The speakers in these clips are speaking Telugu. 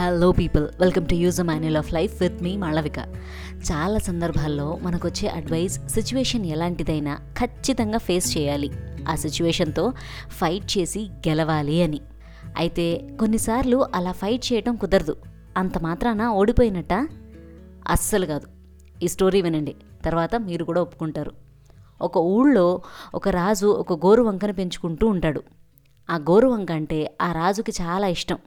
Hello people welcome to use manual of life with me Malavika చాలా సందర్భాల్లో మనకు వచ్చే అడ్వైస్ సిచ్యువేషన్ ఎలాంటిదైనా ఖచ్చితంగా ఫేస్ చేయాలి. ఆ సిచ్యువేషన్తో ఫైట్ చేసి గెలవాలి అని. అయితే కొన్నిసార్లు అలా ఫైట్ చేయడం కుదరదు. అంత మాత్రాన ఓడిపోయినట్ట? అస్సలు కాదు. ఈ స్టోరీ వినండి. తర్వాత మీరు కూడా ఒప్పుకుంటారు. ఒక ఊళ్ళో ఒక రాజు ఒక గోరు వంకను పెంచుకుంటూ ఉంటాడు. ఆ గోరు వంక అంటే ఆ రాజుకి చాలా ఇష్టం.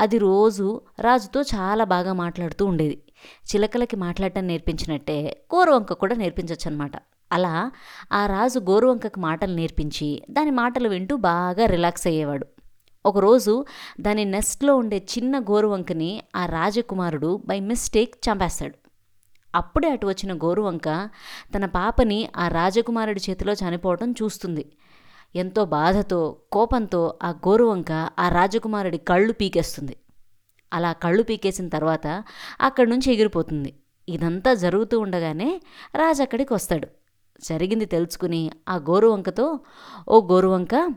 అది రోజు రాజుతో చాలా బాగా మాట్లాడుతూ ఉండేది. చిలకలకి మాట్లాడటం నేర్పించినట్టే గోరువంక కూడా నేర్పించవచ్చు అనమాట అలా ఆ రాజు గోరువంకకు మాటలు నేర్పించి దాని మాటలు వింటూ బాగా రిలాక్స్ అయ్యేవాడు. ఒకరోజు దాని నెస్ట్లో ఉండే చిన్న గోరువంకని ఆ రాజకుమారుడు బై మిస్టేక్ చంపేస్తాడు. అప్పుడే అటు వచ్చిన గోరువంక తన పాపని ఆ రాజకుమారుడి చేతిలో చనిపోవటం చూస్తుంది. ఎంతో బాధతో కోపంతో ఆ గోరువంక ఆ రాజకుమారుడి కళ్ళు పీకేస్తుంది. అలా కళ్ళు పీకేసిన తర్వాత అక్కడి నుంచి ఎగిరిపోతుంది. ఇదంతా జరుగుతూ ఉండగానే రాజు అక్కడికి వస్తాడు. జరిగింది తెలుసుకుని ఆ గోరువంకతో ఓ గోరువంక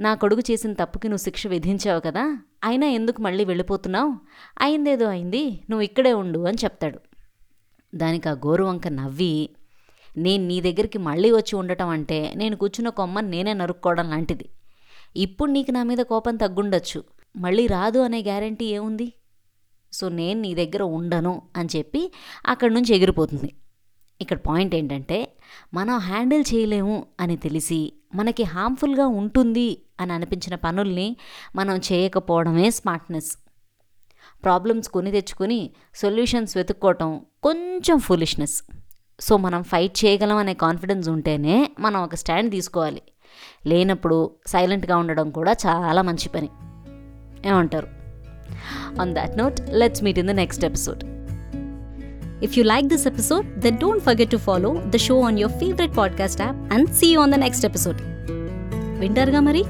నా కొడుకు చేసిన తప్పుకి నువ్వు శిక్ష విధించావు కదా అయినా ఎందుకు మళ్ళీ వెళ్ళిపోతున్నావు? అయిందేదో అయింది నువ్వు ఇక్కడే ఉండు అని చెప్తాడు. దానికి ఆ గోరువంక నవ్వి నేను నీ దగ్గరికి మళ్ళీ వచ్చి ఉండటం అంటే నేను కూర్చున్న కొమ్మని నేనే నరుక్కోవడం లాంటిది. ఇప్పుడు నీకు నా మీద కోపం తగ్గుండొచ్చు. మళ్ళీ రాదు అనే గ్యారంటీ ఏముంది? సో నేను నీ దగ్గర ఉండను అని చెప్పి అక్కడి నుంచి ఎగిరిపోతుంది. ఇక్కడ పాయింట్ ఏంటంటే మనం హ్యాండిల్ చేయలేము అని తెలిసి మనకి హార్మ్ఫుల్గా ఉంటుంది అని అనిపించిన పనుల్ని మనం చేయకపోవడమే స్మార్ట్నెస్. ప్రాబ్లమ్స్ కొని తెచ్చుకొని సొల్యూషన్స్ వెతుక్కోవటం కొంచెం ఫులిష్నెస్. సో మనం ఫైట్ చేయగలం అనే కాన్ఫిడెన్స్ ఉంటేనే మనం ఒక స్టాండ్ తీసుకోవాలి. లేనప్పుడు సైలెంట్గా ఉండడం కూడా చాలా మంచి పని. ఏమంటారు? On that note let's meet in the next episode if you like this episode then don't forget to follow the show on your favourite podcast app and see on the next episode వింటర్గా మరి?